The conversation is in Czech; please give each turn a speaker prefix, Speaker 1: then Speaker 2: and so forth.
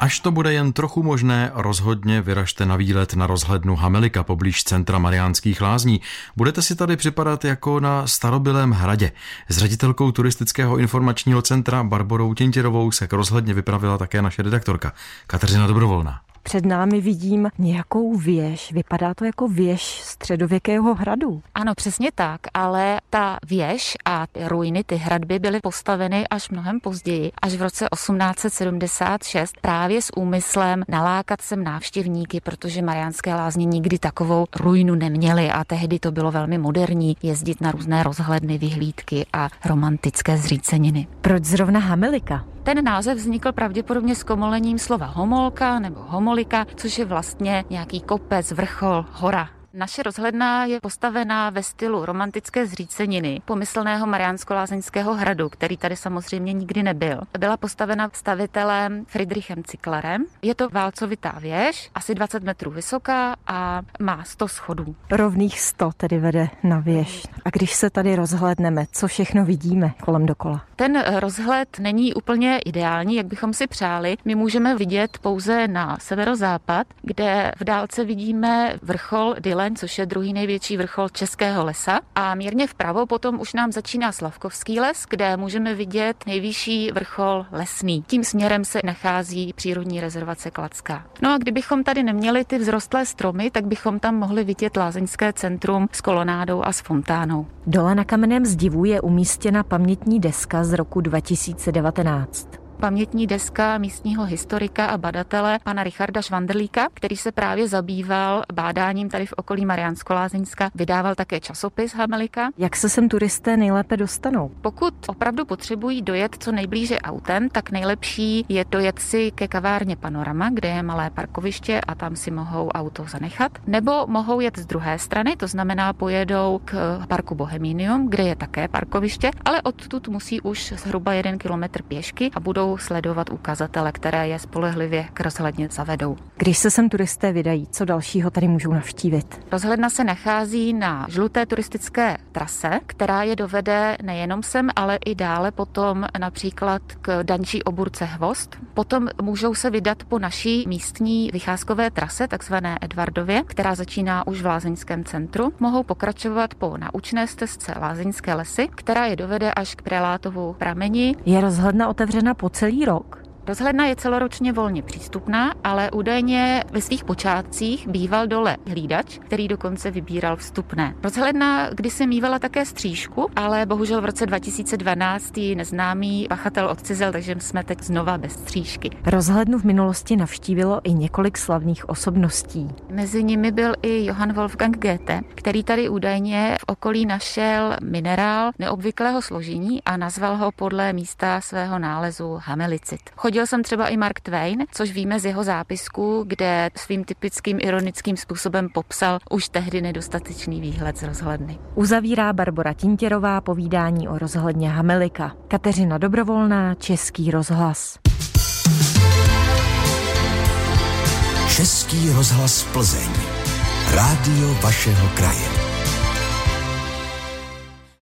Speaker 1: Až to bude jen trochu možné, rozhodně vyražte na výlet na rozhlednu Hamelika poblíž centra Mariánských lázní. Budete si tady připadat jako na starobylém hradě. S ředitelkou turistického informačního centra Barborou Tintěrovou se k rozhledně vypravila také naše redaktorka Kateřina Dobrovolná.
Speaker 2: Před námi vidím nějakou věž. Vypadá to jako věž středověkého hradu.
Speaker 3: Ano, přesně tak, ale ta věž a ruiny, ty hradby byly postaveny až mnohem později, až v roce 1876, právě s úmyslem nalákat sem návštěvníky, protože Mariánské lázně nikdy takovou ruinu neměly a tehdy to bylo velmi moderní jezdit na různé rozhledny, vyhlídky a romantické zříceniny.
Speaker 2: Proč zrovna Hamelika?
Speaker 3: Ten název vznikl pravděpodobně s komolením slova homolka nebo homolika, což je vlastně nějaký kopec, vrchol, hora. Naše rozhledna je postavená ve stylu romantické zříceniny pomyslného Mariánsko-Lázeňského hradu, který tady samozřejmě nikdy nebyl. Byla postavena stavitelem Friedrichem Cyklarem. Je to válcovitá věž, asi 20 metrů vysoká a má 100 schodů.
Speaker 2: Rovných 100 tedy vede na věž. A když se tady rozhledneme, co všechno vidíme kolem dokola?
Speaker 3: Ten rozhled není úplně ideální, jak bychom si přáli. My můžeme vidět pouze na severozápad, kde v dálce vidíme vrchol Dylen, což je druhý největší vrchol Českého lesa. A mírně vpravo potom už nám začíná Slavkovský les, kde můžeme vidět nejvyšší vrchol Lesný. Tím směrem se nachází přírodní rezervace Klacká. No a kdybychom tady neměli ty vzrostlé stromy, tak bychom tam mohli vidět lázeňské centrum s kolonádou a s fontánou.
Speaker 2: Dole na kamenném zdivu je umístěna pamětní deska z roku 2019
Speaker 3: pamětní deska místního historika a badatele pana Richarda Švanderlíka, který se právě zabýval bádáním tady v okolí Mariánsko-Lázeňska. Vydával také časopis Hamelika.
Speaker 2: Jak se sem turisté nejlépe dostanou?
Speaker 3: Pokud opravdu potřebují dojet co nejblíže autem, tak nejlepší je dojet si ke kavárně Panorama, kde je malé parkoviště a tam si mohou auto zanechat. Nebo mohou jet z druhé strany, to znamená pojedou k parku Boheminium, kde je také parkoviště, ale odtud musí už zhruba jeden kilometr pěšky a budou budou sledovat ukazatele, které je spolehlivě k rozhledně zavedou.
Speaker 2: Když se sem turisté vydají, co dalšího tady můžou navštívit?
Speaker 3: Rozhledna se nachází na žluté turistické trase, která je dovede nejenom sem, ale i dále potom například k Dančí oburce Hvost. Potom můžou se vydat po naší místní vycházkové trase, takzvané Edvardově, která začíná už v Lázeňském centru. Mohou pokračovat po naučné stezce Lázeňské lesy, která je dovede až k Prelátovu prameni.
Speaker 2: Je rozhledna otevřena po celý rok.
Speaker 3: Rozhledna je celoročně volně přístupná, ale údajně ve svých počátcích býval dole hlídač, který dokonce vybíral vstupné. Rozhledna kdysi mývala také střížku, ale bohužel v roce 2012 ji neznámý pachatel odcizel, takže jsme teď znova bez střížky.
Speaker 2: Rozhlednu v minulosti navštívilo i několik slavných osobností.
Speaker 3: Mezi nimi byl i Johann Wolfgang Goethe, který tady údajně v okolí našel minerál neobvyklého složení a nazval ho podle místa svého nálezu Hamelicit. Chodil Chodil jsem třeba i Mark Twain, což víme z jeho zápisku, kde svým typickým ironickým způsobem popsal už tehdy nedostatečný výhled z rozhledny.
Speaker 2: Uzavírá Barbara Tintěrová povídání o rozhledně Hamelika. Kateřina Dobrovolná, Český rozhlas.
Speaker 4: Český rozhlas Plzeň. Rádio vašeho kraje.